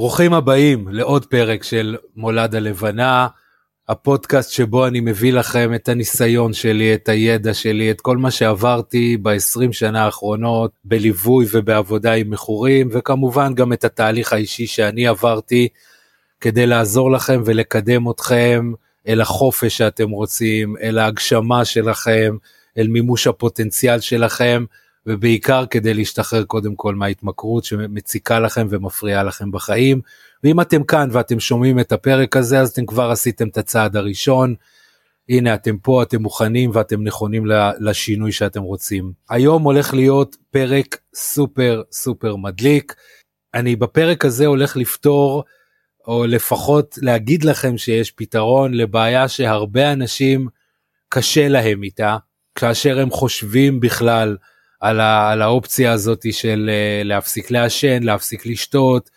ברוכים הבאים לעוד פרק של מולד הלבנה, הפודקאסט שבו אני מביא לכם את הניסיון שלי, את הידע שלי, את כל מה שעברתי ב-20 שנה האחרונות בליווי ובעבודה עם מכורים, וכמובן גם את התהליך האישי שאני עברתי כדי לעזור לכם ולקדם אתכם אל החופש שאתם רוצים, אל ההגשמה שלכם, אל מימוש הפוטנציאל שלכם. ובעיקר כדי להשתחרר קודם כל מההתמכרות שמציקה לכם ומפריעה לכם בחיים. ואם אתם כאן ואתם שומעים את הפרק הזה אז אתם כבר עשיתם את הצעד הראשון. הנה אתם פה אתם מוכנים ואתם נכונים לשינוי שאתם רוצים. היום הולך להיות פרק סופר סופר מדליק. אני בפרק הזה הולך לפתור או לפחות להגיד לכם שיש פתרון לבעיה שהרבה אנשים קשה להם איתה כאשר הם חושבים בכלל על, ה, על האופציה הזאת של uh, להפסיק לעשן, להפסיק לשתות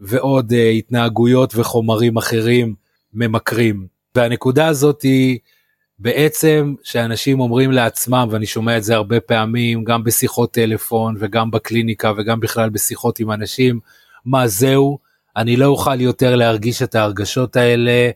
ועוד uh, התנהגויות וחומרים אחרים ממכרים. והנקודה הזאת היא בעצם שאנשים אומרים לעצמם, ואני שומע את זה הרבה פעמים, גם בשיחות טלפון וגם בקליניקה וגם בכלל בשיחות עם אנשים, מה זהו, אני לא אוכל יותר להרגיש את ההרגשות האלה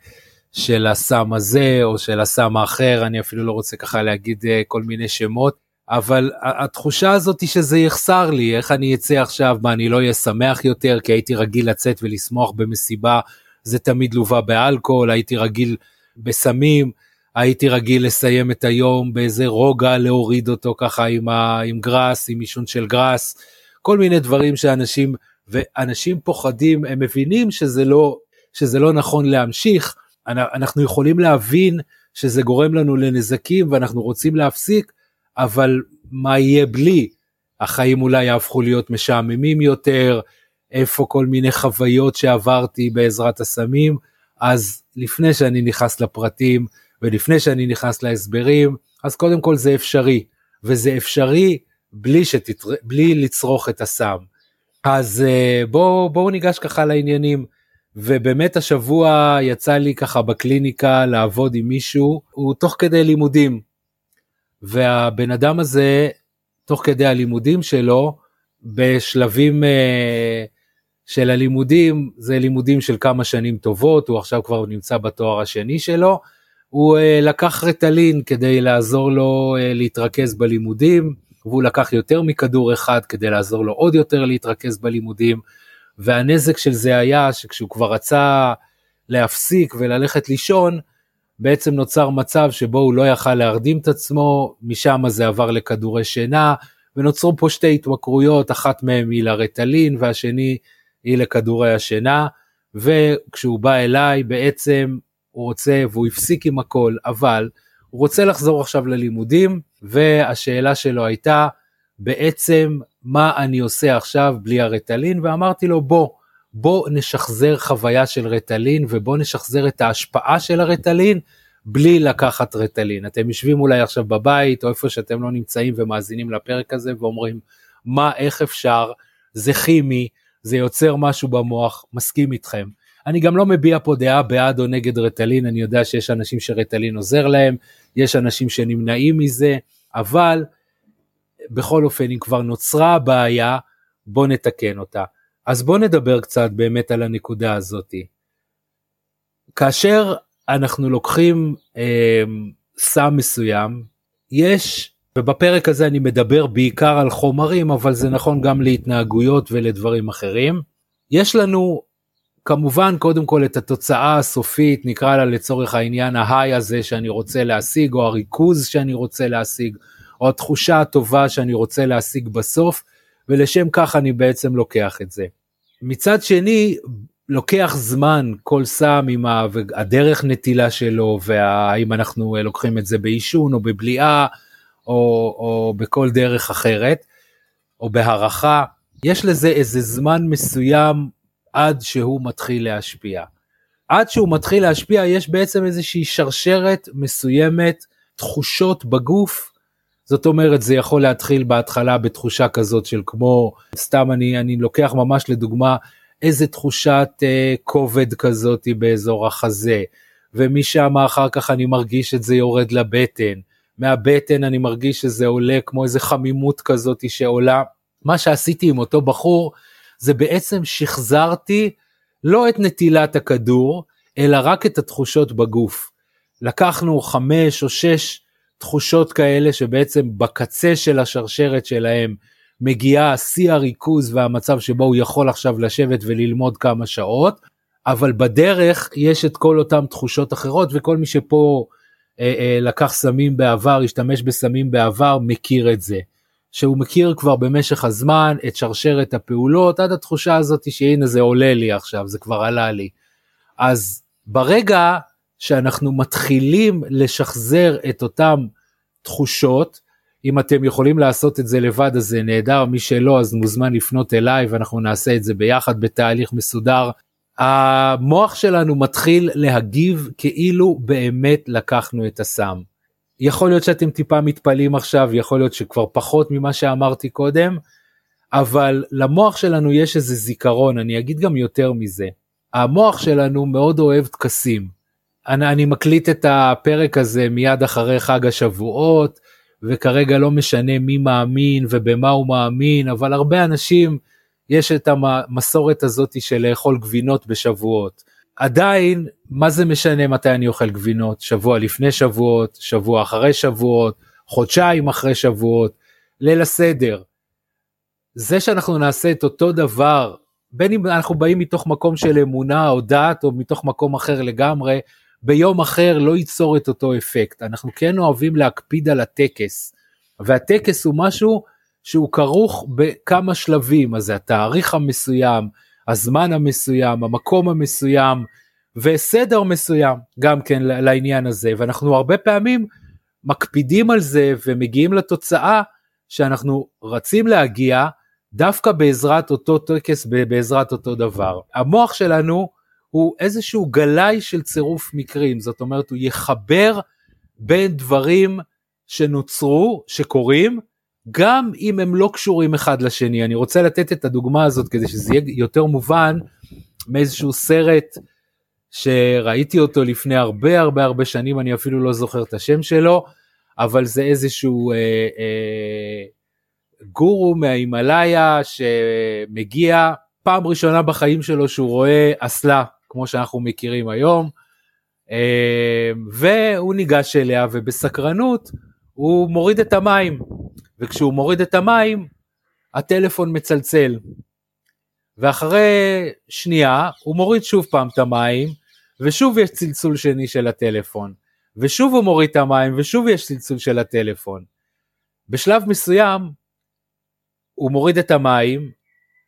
של הסם הזה או של הסם האחר, אני אפילו לא רוצה ככה להגיד uh, כל מיני שמות. אבל התחושה הזאת היא שזה יחסר לי, איך אני אצא עכשיו, מה אני לא אהיה שמח יותר, כי הייתי רגיל לצאת ולשמוח במסיבה, זה תמיד לווה באלכוהול, הייתי רגיל בסמים, הייתי רגיל לסיים את היום באיזה רוגע, להוריד אותו ככה עם, ה, עם גראס, עם עישון של גראס, כל מיני דברים שאנשים, ואנשים פוחדים, הם מבינים שזה לא, שזה לא נכון להמשיך, אנחנו יכולים להבין שזה גורם לנו לנזקים ואנחנו רוצים להפסיק, אבל מה יהיה בלי? החיים אולי יהפכו להיות משעממים יותר, איפה כל מיני חוויות שעברתי בעזרת הסמים, אז לפני שאני נכנס לפרטים ולפני שאני נכנס להסברים, אז קודם כל זה אפשרי, וזה אפשרי בלי, שתתר... בלי לצרוך את הסם. אז אה, בואו בוא ניגש ככה לעניינים. ובאמת השבוע יצא לי ככה בקליניקה לעבוד עם מישהו, הוא תוך כדי לימודים, והבן אדם הזה, תוך כדי הלימודים שלו, בשלבים uh, של הלימודים, זה לימודים של כמה שנים טובות, הוא עכשיו כבר נמצא בתואר השני שלו, הוא uh, לקח רטלין כדי לעזור לו uh, להתרכז בלימודים, והוא לקח יותר מכדור אחד כדי לעזור לו עוד יותר להתרכז בלימודים, והנזק של זה היה שכשהוא כבר רצה להפסיק וללכת לישון, בעצם נוצר מצב שבו הוא לא יכל להרדים את עצמו, משם זה עבר לכדורי שינה, ונוצרו פה שתי התמכרויות, אחת מהן היא לרטלין והשני היא לכדורי השינה, וכשהוא בא אליי בעצם הוא רוצה, והוא הפסיק עם הכל, אבל הוא רוצה לחזור עכשיו ללימודים, והשאלה שלו הייתה, בעצם מה אני עושה עכשיו בלי הרטלין, ואמרתי לו בוא, בוא נשחזר חוויה של רטלין ובוא נשחזר את ההשפעה של הרטלין בלי לקחת רטלין. אתם יושבים אולי עכשיו בבית או איפה שאתם לא נמצאים ומאזינים לפרק הזה ואומרים מה, איך אפשר, זה כימי, זה יוצר משהו במוח, מסכים איתכם. אני גם לא מביע פה דעה בעד או נגד רטלין, אני יודע שיש אנשים שרטלין עוזר להם, יש אנשים שנמנעים מזה, אבל בכל אופן אם כבר נוצרה הבעיה, בוא נתקן אותה. אז בוא נדבר קצת באמת על הנקודה הזאתי. כאשר אנחנו לוקחים אה, סם מסוים, יש, ובפרק הזה אני מדבר בעיקר על חומרים, אבל זה נכון גם להתנהגויות ולדברים אחרים. יש לנו כמובן קודם כל את התוצאה הסופית, נקרא לה לצורך העניין ההיי הזה שאני רוצה להשיג, או הריכוז שאני רוצה להשיג, או התחושה הטובה שאני רוצה להשיג בסוף, ולשם כך אני בעצם לוקח את זה. מצד שני, לוקח זמן כל סם עם הדרך נטילה שלו והאם אנחנו לוקחים את זה בעישון או בבליעה או, או בכל דרך אחרת או בהערכה יש לזה איזה זמן מסוים עד שהוא מתחיל להשפיע. עד שהוא מתחיל להשפיע יש בעצם איזושהי שרשרת מסוימת תחושות בגוף זאת אומרת זה יכול להתחיל בהתחלה בתחושה כזאת של כמו סתם אני אני לוקח ממש לדוגמה איזה תחושת אה, כובד כזאת באזור החזה ומשם אחר כך אני מרגיש את זה יורד לבטן מהבטן אני מרגיש שזה עולה כמו איזה חמימות כזאת שעולה מה שעשיתי עם אותו בחור זה בעצם שחזרתי לא את נטילת הכדור, אלא רק את התחושות בגוף. לקחנו חמש או שש תחושות כאלה שבעצם בקצה של השרשרת שלהם מגיעה שיא הריכוז והמצב שבו הוא יכול עכשיו לשבת וללמוד כמה שעות, אבל בדרך יש את כל אותן תחושות אחרות וכל מי שפה אה, אה, לקח סמים בעבר, השתמש בסמים בעבר, מכיר את זה. שהוא מכיר כבר במשך הזמן את שרשרת הפעולות עד התחושה הזאת שהנה זה עולה לי עכשיו, זה כבר עלה לי. אז ברגע שאנחנו מתחילים לשחזר את אותן תחושות, אם אתם יכולים לעשות את זה לבד אז זה נהדר, מי שלא אז מוזמן לפנות אליי ואנחנו נעשה את זה ביחד בתהליך מסודר. המוח שלנו מתחיל להגיב כאילו באמת לקחנו את הסם. יכול להיות שאתם טיפה מתפלאים עכשיו, יכול להיות שכבר פחות ממה שאמרתי קודם, אבל למוח שלנו יש איזה זיכרון, אני אגיד גם יותר מזה. המוח שלנו מאוד אוהב טקסים. אני, אני מקליט את הפרק הזה מיד אחרי חג השבועות, וכרגע לא משנה מי מאמין ובמה הוא מאמין, אבל הרבה אנשים יש את המסורת הזאת של לאכול גבינות בשבועות. עדיין, מה זה משנה מתי אני אוכל גבינות? שבוע לפני שבועות, שבוע אחרי שבועות, חודשיים אחרי שבועות, ליל הסדר. זה שאנחנו נעשה את אותו דבר, בין אם אנחנו באים מתוך מקום של אמונה או דת או מתוך מקום אחר לגמרי, ביום אחר לא ייצור את אותו אפקט. אנחנו כן אוהבים להקפיד על הטקס, והטקס הוא משהו שהוא כרוך בכמה שלבים, אז זה התאריך המסוים, הזמן המסוים, המקום המסוים וסדר מסוים גם כן לעניין הזה, ואנחנו הרבה פעמים מקפידים על זה ומגיעים לתוצאה שאנחנו רצים להגיע דווקא בעזרת אותו טקס, בעזרת אותו דבר. המוח שלנו הוא איזשהו גלאי של צירוף מקרים, זאת אומרת הוא יחבר בין דברים שנוצרו, שקורים, גם אם הם לא קשורים אחד לשני. אני רוצה לתת את הדוגמה הזאת כדי שזה יהיה יותר מובן מאיזשהו סרט שראיתי אותו לפני הרבה הרבה הרבה שנים, אני אפילו לא זוכר את השם שלו, אבל זה איזשהו אה, אה, גורו מההימאליה שמגיע פעם ראשונה בחיים שלו שהוא רואה אסלה כמו שאנחנו מכירים היום, אה, והוא ניגש אליה ובסקרנות הוא מוריד את המים, וכשהוא מוריד את המים הטלפון מצלצל. ואחרי שנייה הוא מוריד שוב פעם את המים ושוב יש צלצול שני של הטלפון ושוב הוא מוריד את המים ושוב יש צלצול של הטלפון. בשלב מסוים הוא מוריד את המים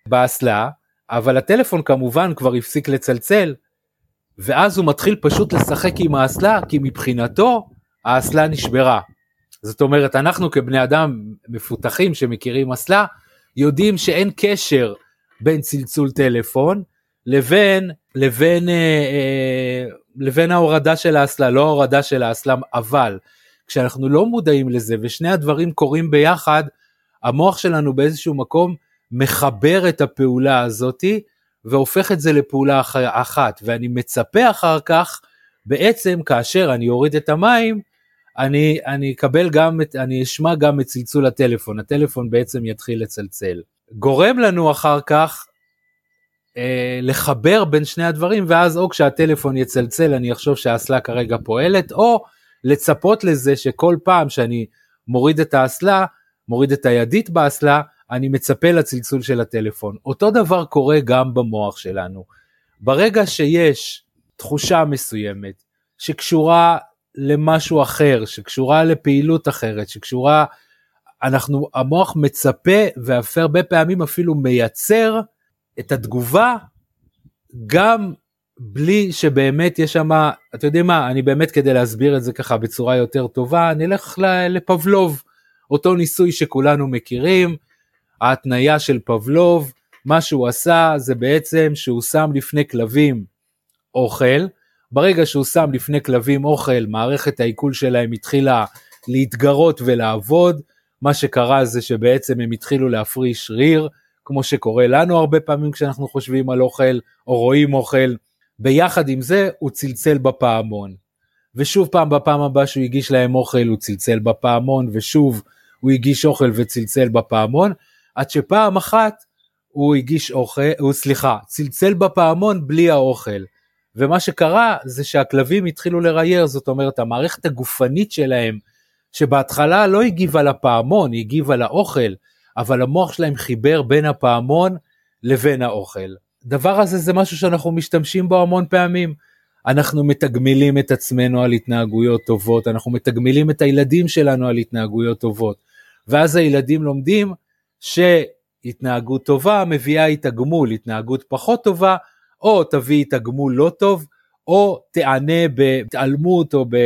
באסלה אבל הטלפון כמובן כבר הפסיק לצלצל ואז הוא מתחיל פשוט לשחק עם האסלה כי מבחינתו האסלה נשברה. זאת אומרת אנחנו כבני אדם מפותחים שמכירים אסלה יודעים שאין קשר בין צלצול טלפון לבין לבין אה, אה, לבין ההורדה של האסלה לא ההורדה של האסלה אבל כשאנחנו לא מודעים לזה ושני הדברים קורים ביחד המוח שלנו באיזשהו מקום מחבר את הפעולה הזאתי והופך את זה לפעולה אחת. ואני מצפה אחר כך בעצם כאשר אני אוריד את המים אני אני אקבל גם את אני אשמע גם את צלצול הטלפון. הטלפון בעצם יתחיל לצלצל. גורם לנו אחר כך אה, לחבר בין שני הדברים ואז או כשהטלפון יצלצל אני אחשוב שהאסלה כרגע פועלת או לצפות לזה שכל פעם שאני מוריד את האסלה מוריד את הידית באסלה אני מצפה לצלצול של הטלפון. אותו דבר קורה גם במוח שלנו. ברגע שיש תחושה מסוימת שקשורה למשהו אחר שקשורה לפעילות אחרת שקשורה אנחנו המוח מצפה והרבה פעמים אפילו מייצר את התגובה גם בלי שבאמת יש שם, אתה יודע מה, אני באמת כדי להסביר את זה ככה בצורה יותר טובה, נלך לפבלוב, אותו ניסוי שכולנו מכירים, ההתניה של פבלוב, מה שהוא עשה זה בעצם שהוא שם לפני כלבים אוכל, ברגע שהוא שם לפני כלבים אוכל, מערכת העיכול שלהם התחילה להתגרות ולעבוד, מה שקרה זה שבעצם הם התחילו להפריש ריר, כמו שקורה לנו הרבה פעמים כשאנחנו חושבים על אוכל או רואים אוכל. ביחד עם זה הוא צלצל בפעמון. ושוב פעם בפעם הבאה שהוא הגיש להם אוכל הוא צלצל בפעמון ושוב הוא הגיש אוכל וצלצל בפעמון עד שפעם אחת הוא הגיש אוכל, הוא סליחה, צלצל בפעמון בלי האוכל. ומה שקרה זה שהכלבים התחילו לרייר, זאת אומרת המערכת הגופנית שלהם, שבהתחלה לא הגיבה לפעמון, היא הגיבה לאוכל, אבל המוח שלהם חיבר בין הפעמון לבין האוכל. דבר הזה זה משהו שאנחנו משתמשים בו המון פעמים. אנחנו מתגמלים את עצמנו על התנהגויות טובות, אנחנו מתגמלים את הילדים שלנו על התנהגויות טובות. ואז הילדים לומדים שהתנהגות טובה מביאה איתה גמול, התנהגות פחות טובה, או תביא איתה גמול לא טוב, או תענה בהתעלמות, או ב...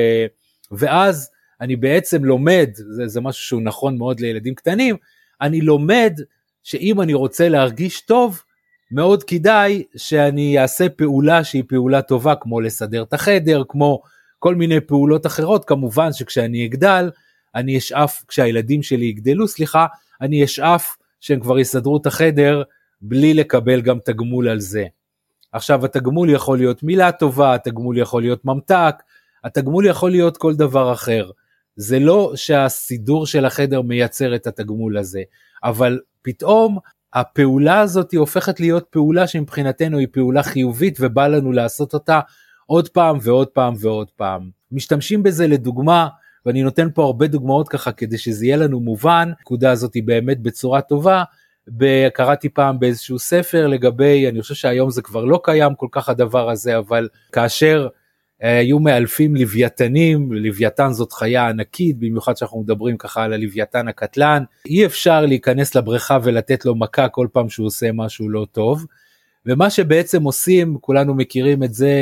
ואז אני בעצם לומד, זה, זה משהו שהוא נכון מאוד לילדים קטנים, אני לומד שאם אני רוצה להרגיש טוב, מאוד כדאי שאני אעשה פעולה שהיא פעולה טובה, כמו לסדר את החדר, כמו כל מיני פעולות אחרות, כמובן שכשאני אגדל, אני אשאף, כשהילדים שלי יגדלו, סליחה, אני אשאף שהם כבר יסדרו את החדר בלי לקבל גם תגמול על זה. עכשיו התגמול יכול להיות מילה טובה, התגמול יכול להיות ממתק, התגמול יכול להיות כל דבר אחר. זה לא שהסידור של החדר מייצר את התגמול הזה, אבל פתאום הפעולה הזאת היא הופכת להיות פעולה שמבחינתנו היא פעולה חיובית ובא לנו לעשות אותה עוד פעם ועוד פעם ועוד פעם. משתמשים בזה לדוגמה, ואני נותן פה הרבה דוגמאות ככה כדי שזה יהיה לנו מובן, הנקודה הזאת היא באמת בצורה טובה. קראתי פעם באיזשהו ספר לגבי, אני חושב שהיום זה כבר לא קיים כל כך הדבר הזה, אבל כאשר היו מאלפים לוויתנים, לוויתן זאת חיה ענקית, במיוחד שאנחנו מדברים ככה על הלוויתן הקטלן, אי אפשר להיכנס לבריכה ולתת לו מכה כל פעם שהוא עושה משהו לא טוב. ומה שבעצם עושים, כולנו מכירים את זה,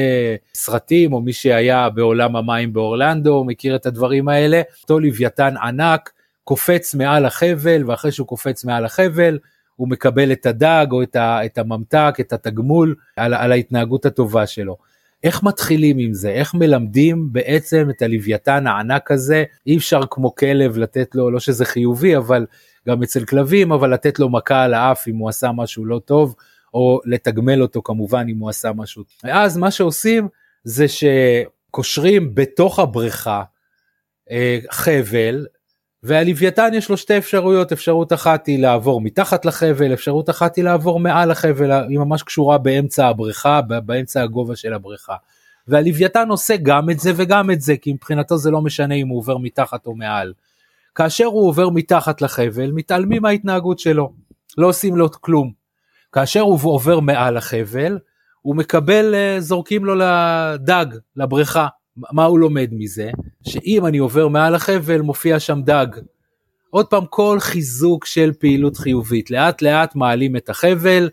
סרטים, או מי שהיה בעולם המים באורלנדו, מכיר את הדברים האלה, אותו לוויתן ענק קופץ מעל החבל, ואחרי שהוא קופץ מעל החבל, הוא מקבל את הדג או את הממתק, את התגמול על, על ההתנהגות הטובה שלו. איך מתחילים עם זה? איך מלמדים בעצם את הלוויתן הענק הזה? אי אפשר כמו כלב לתת לו, לא שזה חיובי, אבל גם אצל כלבים, אבל לתת לו מכה על האף אם הוא עשה משהו לא טוב, או לתגמל אותו כמובן אם הוא עשה משהו. ואז מה שעושים זה שקושרים בתוך הבריכה אה, חבל, והלוויתן יש לו שתי אפשרויות, אפשרות אחת היא לעבור מתחת לחבל, אפשרות אחת היא לעבור מעל החבל, היא ממש קשורה באמצע הבריכה, באמצע הגובה של הבריכה. והלוויתן עושה גם את זה וגם את זה, כי מבחינתו זה לא משנה אם הוא עובר מתחת או מעל. כאשר הוא עובר מתחת לחבל, מתעלמים מההתנהגות שלו, לא עושים לו כלום. כאשר הוא עובר מעל החבל, הוא מקבל, אה, זורקים לו לדג, לבריכה. מה הוא לומד מזה? שאם אני עובר מעל החבל מופיע שם דג. עוד פעם כל חיזוק של פעילות חיובית לאט לאט מעלים את החבל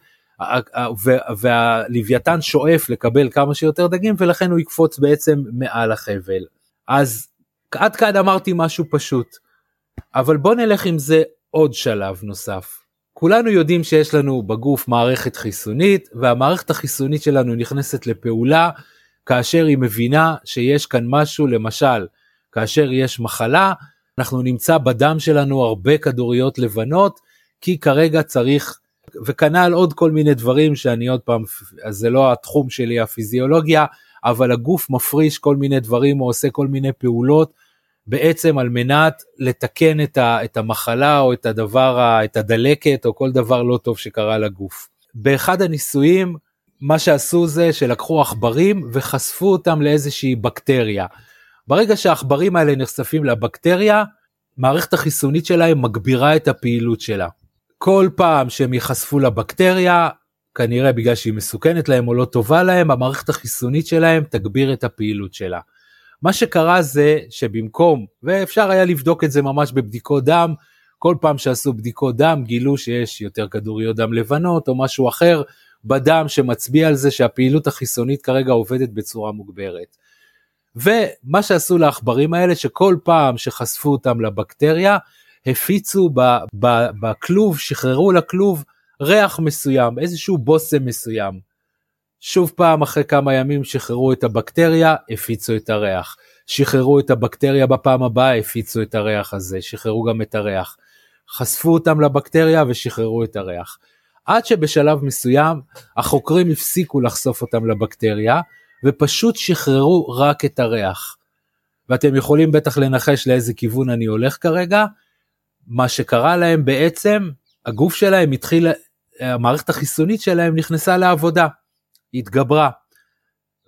והלוויתן שואף לקבל כמה שיותר דגים ולכן הוא יקפוץ בעצם מעל החבל. אז עד כאן אמרתי משהו פשוט אבל בוא נלך עם זה עוד שלב נוסף. כולנו יודעים שיש לנו בגוף מערכת חיסונית והמערכת החיסונית שלנו נכנסת לפעולה כאשר היא מבינה שיש כאן משהו, למשל, כאשר יש מחלה, אנחנו נמצא בדם שלנו הרבה כדוריות לבנות, כי כרגע צריך, וכנ"ל עוד כל מיני דברים שאני עוד פעם, אז זה לא התחום שלי הפיזיולוגיה, אבל הגוף מפריש כל מיני דברים או עושה כל מיני פעולות, בעצם על מנת לתקן את, ה, את המחלה או את הדבר, את הדלקת או כל דבר לא טוב שקרה לגוף. באחד הניסויים מה שעשו זה שלקחו עכברים וחשפו אותם לאיזושהי בקטריה. ברגע שהעכברים האלה נחשפים לבקטריה, מערכת החיסונית שלהם מגבירה את הפעילות שלה. כל פעם שהם ייחשפו לבקטריה, כנראה בגלל שהיא מסוכנת להם או לא טובה להם, המערכת החיסונית שלהם תגביר את הפעילות שלה. מה שקרה זה שבמקום, ואפשר היה לבדוק את זה ממש בבדיקות דם, כל פעם שעשו בדיקות דם גילו שיש יותר כדוריות דם לבנות או משהו אחר, בדם שמצביע על זה שהפעילות החיסונית כרגע עובדת בצורה מוגברת. ומה שעשו לעכברים האלה שכל פעם שחשפו אותם לבקטריה הפיצו בכלוב, שחררו לכלוב ריח מסוים, איזשהו בושם מסוים. שוב פעם אחרי כמה ימים שחררו את הבקטריה, הפיצו את הריח. שחררו את הבקטריה בפעם הבאה, הפיצו את הריח הזה, שחררו גם את הריח. חשפו אותם לבקטריה ושחררו את הריח. עד שבשלב מסוים החוקרים הפסיקו לחשוף אותם לבקטריה ופשוט שחררו רק את הריח. ואתם יכולים בטח לנחש לאיזה כיוון אני הולך כרגע. מה שקרה להם בעצם, הגוף שלהם התחיל המערכת החיסונית שלהם נכנסה לעבודה, התגברה.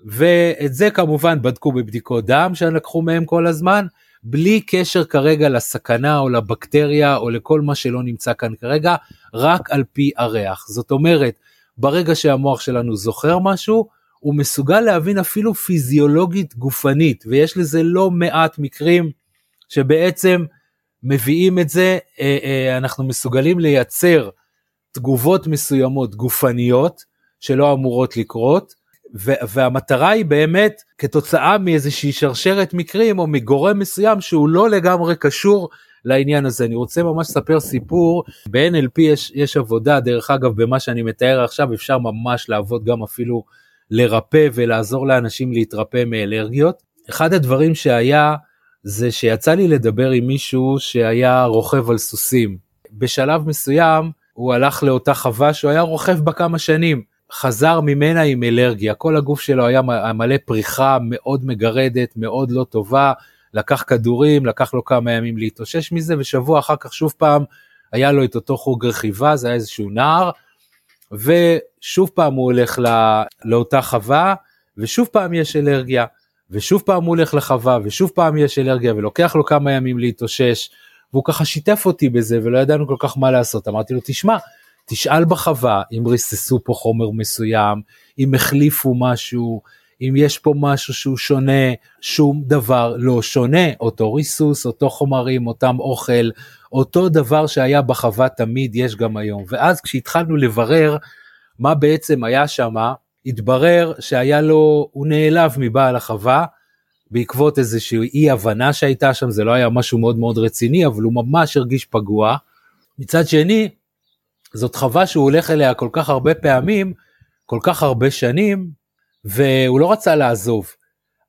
ואת זה כמובן בדקו בבדיקות דם שלקחו מהם כל הזמן, בלי קשר כרגע לסכנה או לבקטריה או לכל מה שלא נמצא כאן כרגע, רק על פי הריח. זאת אומרת, ברגע שהמוח שלנו זוכר משהו, הוא מסוגל להבין אפילו פיזיולוגית גופנית, ויש לזה לא מעט מקרים שבעצם מביאים את זה, אה, אה, אנחנו מסוגלים לייצר תגובות מסוימות גופניות שלא אמורות לקרות, והמטרה היא באמת כתוצאה מאיזושהי שרשרת מקרים או מגורם מסוים שהוא לא לגמרי קשור לעניין הזה. אני רוצה ממש לספר סיפור, ב-NLP יש, יש עבודה, דרך אגב במה שאני מתאר עכשיו אפשר ממש לעבוד גם אפילו לרפא ולעזור לאנשים להתרפא מאלרגיות. אחד הדברים שהיה זה שיצא לי לדבר עם מישהו שהיה רוכב על סוסים. בשלב מסוים הוא הלך לאותה חווה שהוא היה רוכב בה כמה שנים. חזר ממנה עם אלרגיה, כל הגוף שלו היה מלא פריחה מאוד מגרדת, מאוד לא טובה, לקח כדורים, לקח לו כמה ימים להתאושש מזה, ושבוע אחר כך שוב פעם היה לו את אותו חוג רכיבה, זה היה איזשהו נער, ושוב פעם הוא הולך לא, לאותה חווה, ושוב פעם יש אלרגיה, ושוב פעם הוא הולך לחווה, ושוב פעם יש אלרגיה, ולוקח לו כמה ימים להתאושש, והוא ככה שיתף אותי בזה, ולא ידענו כל כך מה לעשות. אמרתי לו, תשמע, תשאל בחווה אם ריססו פה חומר מסוים, אם החליפו משהו, אם יש פה משהו שהוא שונה, שום דבר לא שונה, אותו ריסוס, אותו חומרים, אותם אוכל, אותו דבר שהיה בחווה תמיד יש גם היום. ואז כשהתחלנו לברר מה בעצם היה שם, התברר שהיה לו, הוא נעלב מבעל החווה, בעקבות איזושהי אי הבנה שהייתה שם, זה לא היה משהו מאוד מאוד רציני, אבל הוא ממש הרגיש פגוע. מצד שני, זאת חווה שהוא הולך אליה כל כך הרבה פעמים, כל כך הרבה שנים, והוא לא רצה לעזוב,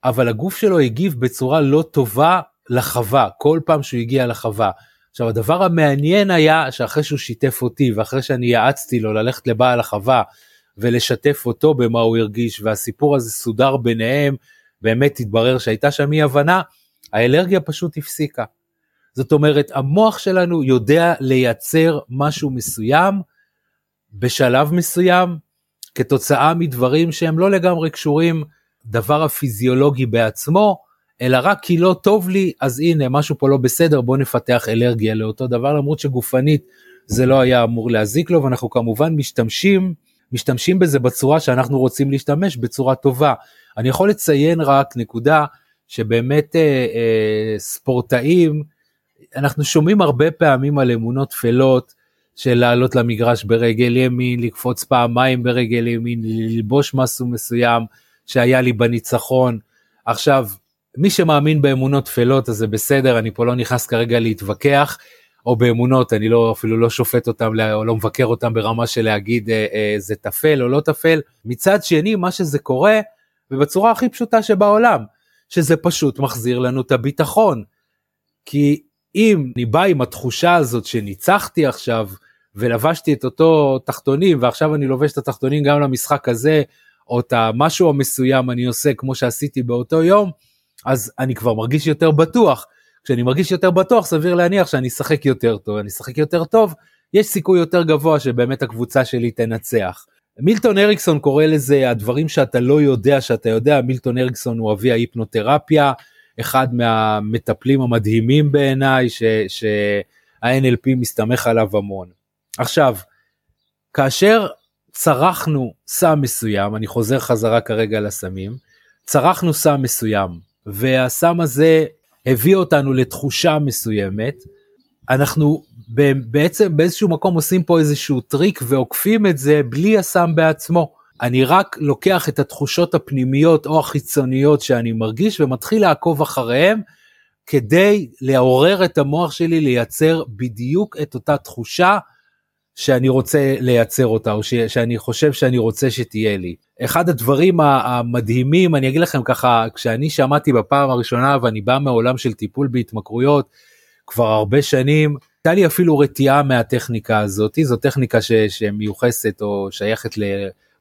אבל הגוף שלו הגיב בצורה לא טובה לחווה, כל פעם שהוא הגיע לחווה. עכשיו הדבר המעניין היה שאחרי שהוא שיתף אותי ואחרי שאני יעצתי לו ללכת לבעל החווה ולשתף אותו במה הוא הרגיש והסיפור הזה סודר ביניהם, באמת התברר שהייתה שם אי הבנה, האלרגיה פשוט הפסיקה. זאת אומרת המוח שלנו יודע לייצר משהו מסוים בשלב מסוים כתוצאה מדברים שהם לא לגמרי קשורים דבר הפיזיולוגי בעצמו אלא רק כי לא טוב לי אז הנה משהו פה לא בסדר בוא נפתח אלרגיה לאותו דבר למרות שגופנית זה לא היה אמור להזיק לו ואנחנו כמובן משתמשים משתמשים בזה בצורה שאנחנו רוצים להשתמש בצורה טובה. אני יכול לציין רק נקודה שבאמת אה, אה, ספורטאים אנחנו שומעים הרבה פעמים על אמונות טפלות של לעלות למגרש ברגל ימין, לקפוץ פעמיים ברגל ימין, ללבוש משהו מסוים שהיה לי בניצחון. עכשיו, מי שמאמין באמונות טפלות אז זה בסדר, אני פה לא נכנס כרגע להתווכח, או באמונות, אני לא אפילו לא שופט אותם או לא מבקר אותם ברמה של להגיד אה, אה, זה טפל או לא טפל. מצד שני, מה שזה קורה, ובצורה הכי פשוטה שבעולם, שזה פשוט מחזיר לנו את הביטחון. כי אם אני בא עם התחושה הזאת שניצחתי עכשיו ולבשתי את אותו תחתונים ועכשיו אני לובש את התחתונים גם למשחק הזה או את המשהו המסוים אני עושה כמו שעשיתי באותו יום אז אני כבר מרגיש יותר בטוח. כשאני מרגיש יותר בטוח סביר להניח שאני אשחק יותר טוב אני אשחק יותר טוב יש סיכוי יותר גבוה שבאמת הקבוצה שלי תנצח. מילטון אריקסון קורא לזה הדברים שאתה לא יודע שאתה יודע מילטון אריקסון הוא אבי ההיפנותרפיה אחד מהמטפלים המדהימים בעיניי שה-NLP מסתמך עליו המון. עכשיו, כאשר צרכנו סם מסוים, אני חוזר חזרה כרגע לסמים, צרכנו סם מסוים והסם הזה הביא אותנו לתחושה מסוימת, אנחנו בעצם באיזשהו מקום עושים פה איזשהו טריק ועוקפים את זה בלי הסם בעצמו. אני רק לוקח את התחושות הפנימיות או החיצוניות שאני מרגיש ומתחיל לעקוב אחריהם כדי לעורר את המוח שלי לייצר בדיוק את אותה תחושה שאני רוצה לייצר אותה או ש, שאני חושב שאני רוצה שתהיה לי. אחד הדברים המדהימים אני אגיד לכם ככה כשאני שמעתי בפעם הראשונה ואני בא מהעולם של טיפול בהתמכרויות כבר הרבה שנים הייתה לי אפילו רתיעה מהטכניקה הזאת זו טכניקה ש, שמיוחסת או שייכת ל...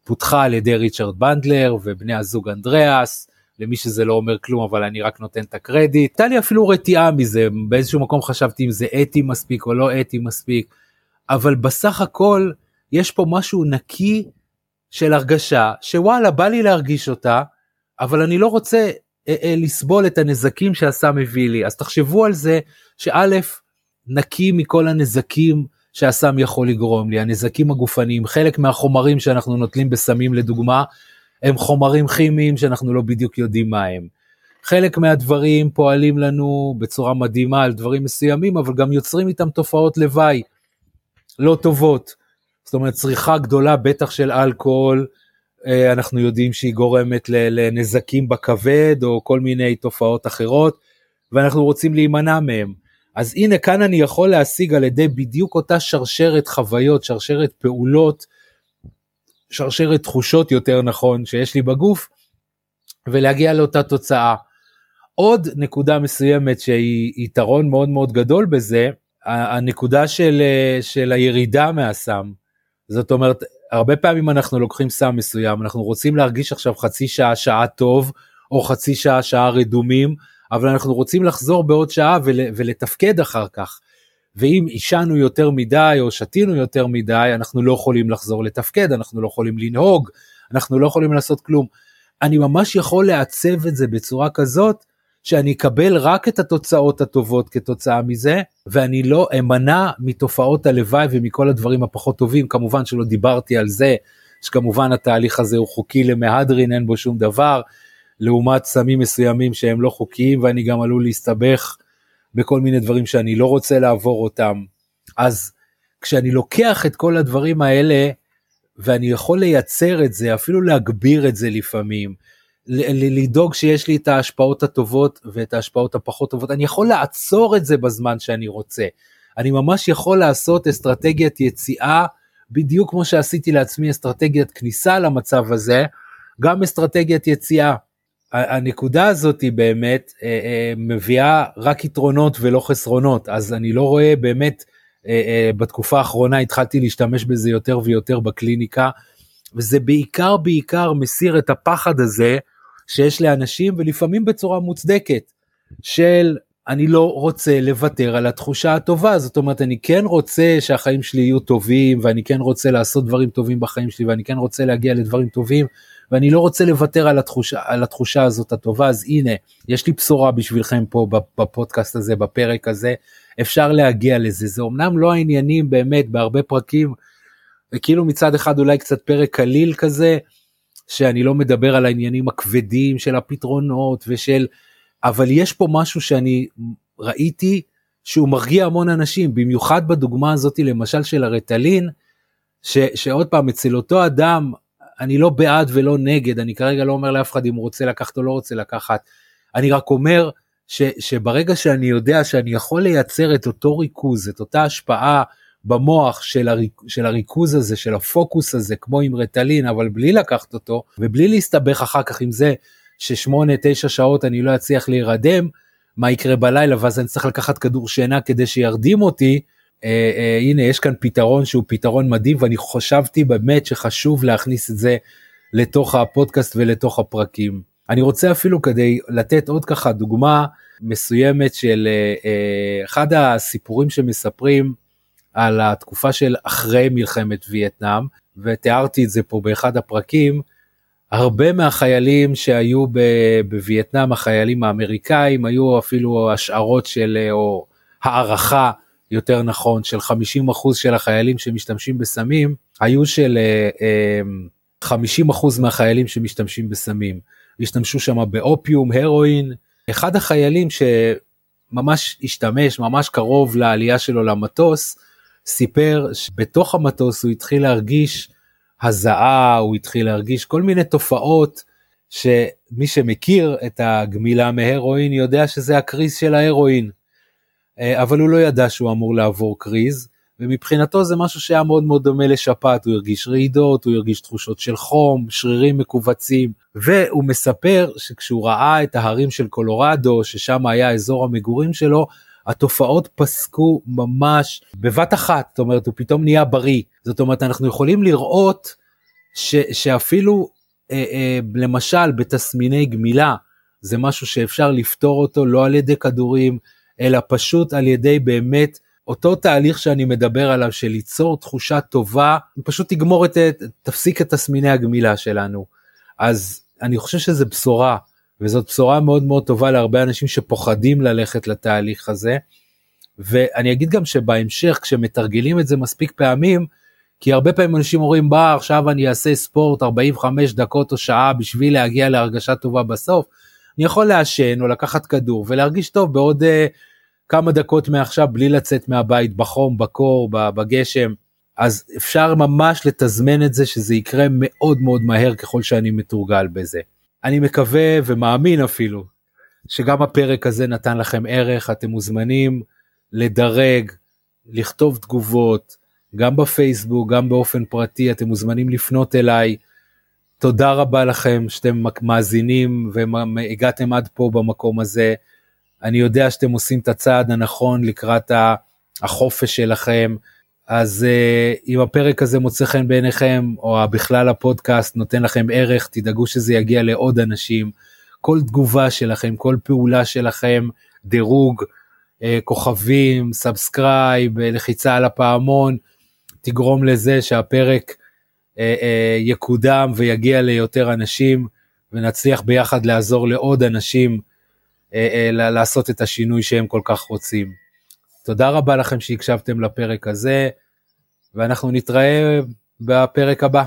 פותחה על ידי ריצ'רד בנדלר ובני הזוג אנדריאס, למי שזה לא אומר כלום אבל אני רק נותן את הקרדיט. הייתה לי אפילו רתיעה מזה, באיזשהו מקום חשבתי אם זה אתי מספיק או לא אתי מספיק, אבל בסך הכל יש פה משהו נקי של הרגשה שוואלה בא לי להרגיש אותה אבל אני לא רוצה אה, אה, לסבול את הנזקים שהסם מביא לי אז תחשבו על זה שא' נקי מכל הנזקים שהסם יכול לגרום לי הנזקים הגופניים חלק מהחומרים שאנחנו נוטלים בסמים לדוגמה הם חומרים כימיים שאנחנו לא בדיוק יודעים מה הם. חלק מהדברים פועלים לנו בצורה מדהימה על דברים מסוימים אבל גם יוצרים איתם תופעות לוואי לא טובות. זאת אומרת צריכה גדולה בטח של אלכוהול אה, אנחנו יודעים שהיא גורמת לנזקים בכבד או כל מיני תופעות אחרות ואנחנו רוצים להימנע מהם. אז הנה כאן אני יכול להשיג על ידי בדיוק אותה שרשרת חוויות, שרשרת פעולות, שרשרת תחושות יותר נכון שיש לי בגוף ולהגיע לאותה תוצאה. עוד נקודה מסוימת שהיא יתרון מאוד מאוד גדול בזה, הנקודה של, של הירידה מהסם. זאת אומרת, הרבה פעמים אנחנו לוקחים סם מסוים, אנחנו רוצים להרגיש עכשיו חצי שעה, שעה טוב, או חצי שעה, שעה רדומים, אבל אנחנו רוצים לחזור בעוד שעה ול, ולתפקד אחר כך. ואם עישנו יותר מדי או שתינו יותר מדי, אנחנו לא יכולים לחזור לתפקד, אנחנו לא יכולים לנהוג, אנחנו לא יכולים לעשות כלום. אני ממש יכול לעצב את זה בצורה כזאת שאני אקבל רק את התוצאות הטובות כתוצאה מזה, ואני לא אמנע מתופעות הלוואי ומכל הדברים הפחות טובים, כמובן שלא דיברתי על זה, שכמובן התהליך הזה הוא חוקי למהדרין, אין בו שום דבר, לעומת סמים מסוימים שהם לא חוקיים, ואני גם עלול להסתבך בכל מיני דברים שאני לא רוצה לעבור אותם. אז כשאני לוקח את כל הדברים האלה, ואני יכול לייצר את זה, אפילו להגביר את זה לפעמים, לדאוג שיש לי את ההשפעות הטובות ואת ההשפעות הפחות טובות, אני יכול לעצור את זה בזמן שאני רוצה. אני ממש יכול לעשות אסטרטגיית יציאה, בדיוק כמו שעשיתי לעצמי אסטרטגיית כניסה למצב הזה, גם אסטרטגיית יציאה. הנקודה הזאת היא באמת אה, אה, מביאה רק יתרונות ולא חסרונות, אז אני לא רואה באמת, אה, בתקופה האחרונה התחלתי להשתמש בזה יותר ויותר בקליניקה, וזה בעיקר בעיקר מסיר את הפחד הזה שיש לאנשים ולפעמים בצורה מוצדקת של אני לא רוצה לוותר על התחושה הטובה. זאת אומרת אני כן רוצה שהחיים שלי יהיו טובים ואני כן רוצה לעשות דברים טובים בחיים שלי ואני כן רוצה להגיע לדברים טובים ואני לא רוצה לוותר על התחושה, על התחושה הזאת הטובה. אז הנה יש לי בשורה בשבילכם פה בפודקאסט הזה בפרק הזה. אפשר להגיע לזה. זה אמנם לא העניינים באמת בהרבה פרקים וכאילו מצד אחד אולי קצת פרק קליל כזה שאני לא מדבר על העניינים הכבדים של הפתרונות ושל, אבל יש פה משהו שאני ראיתי שהוא מרגיע המון אנשים, במיוחד בדוגמה הזאת למשל של הרטלין, ש, שעוד פעם אצל אותו אדם אני לא בעד ולא נגד, אני כרגע לא אומר לאף אחד אם הוא רוצה לקחת או לא רוצה לקחת, אני רק אומר ש, שברגע שאני יודע שאני יכול לייצר את אותו ריכוז, את אותה השפעה במוח של, הריק, של הריכוז הזה, של הפוקוס הזה, כמו עם רטלין, אבל בלי לקחת אותו, ובלי להסתבך אחר כך עם זה ששמונה, תשע שעות אני לא אצליח להירדם, מה יקרה בלילה, ואז אני צריך לקחת כדור שינה כדי שירדים אותי, אה, אה, הנה יש כאן פתרון שהוא פתרון מדהים, ואני חשבתי באמת שחשוב להכניס את זה לתוך הפודקאסט ולתוך הפרקים. אני רוצה אפילו כדי לתת עוד ככה דוגמה מסוימת של אה, אה, אחד הסיפורים שמספרים על התקופה של אחרי מלחמת וייטנאם, ותיארתי את זה פה באחד הפרקים, הרבה מהחיילים שהיו בווייטנאם, החיילים האמריקאים, היו אפילו השערות של, או הערכה יותר נכון, של 50% של החיילים שמשתמשים בסמים, היו של 50% אה, מהחיילים שמשתמשים בסמים. השתמשו שם באופיום, הרואין. אחד החיילים שממש השתמש, ממש קרוב לעלייה שלו למטוס, סיפר שבתוך המטוס הוא התחיל להרגיש הזעה, הוא התחיל להרגיש כל מיני תופעות שמי שמכיר את הגמילה מהרואין יודע שזה הקריז של ההרואין. אה, אבל הוא לא ידע שהוא אמור לעבור קריז, ומבחינתו זה משהו שהיה מאוד מאוד דומה לשפעת, הוא הרגיש רעידות, הוא הרגיש תחושות של חום, שרירים מכווצים, והוא מספר שכשהוא ראה את ההרים של קולורדו, ששם היה אזור המגורים שלו, התופעות פסקו ממש בבת אחת, זאת אומרת הוא פתאום נהיה בריא, זאת אומרת אנחנו יכולים לראות ש, שאפילו אה, אה, למשל בתסמיני גמילה זה משהו שאפשר לפתור אותו לא על ידי כדורים אלא פשוט על ידי באמת אותו תהליך שאני מדבר עליו של ליצור תחושה טובה פשוט תגמור את תפסיק את תסמיני הגמילה שלנו אז אני חושב שזה בשורה וזאת בשורה מאוד מאוד טובה להרבה אנשים שפוחדים ללכת לתהליך הזה. ואני אגיד גם שבהמשך כשמתרגלים את זה מספיק פעמים כי הרבה פעמים אנשים אומרים בא עכשיו אני אעשה ספורט 45 דקות או שעה בשביל להגיע להרגשה טובה בסוף. אני יכול לעשן או לקחת כדור ולהרגיש טוב בעוד uh, כמה דקות מעכשיו בלי לצאת מהבית בחום בקור בגשם אז אפשר ממש לתזמן את זה שזה יקרה מאוד מאוד מהר ככל שאני מתורגל בזה. אני מקווה ומאמין אפילו שגם הפרק הזה נתן לכם ערך אתם מוזמנים לדרג לכתוב תגובות גם בפייסבוק גם באופן פרטי אתם מוזמנים לפנות אליי. תודה רבה לכם שאתם מאזינים והגעתם עד פה במקום הזה. אני יודע שאתם עושים את הצעד הנכון לקראת החופש שלכם. אז אה, אם הפרק הזה מוצא חן בעיניכם או בכלל הפודקאסט נותן לכם ערך תדאגו שזה יגיע לעוד אנשים. כל תגובה שלכם כל פעולה שלכם דירוג אה, כוכבים subscribe לחיצה על הפעמון תגרום לזה שהפרק יקודם ויגיע ליותר אנשים ונצליח ביחד לעזור לעוד אנשים לעשות את השינוי שהם כל כך רוצים. תודה רבה לכם שהקשבתם לפרק הזה ואנחנו נתראה בפרק הבא.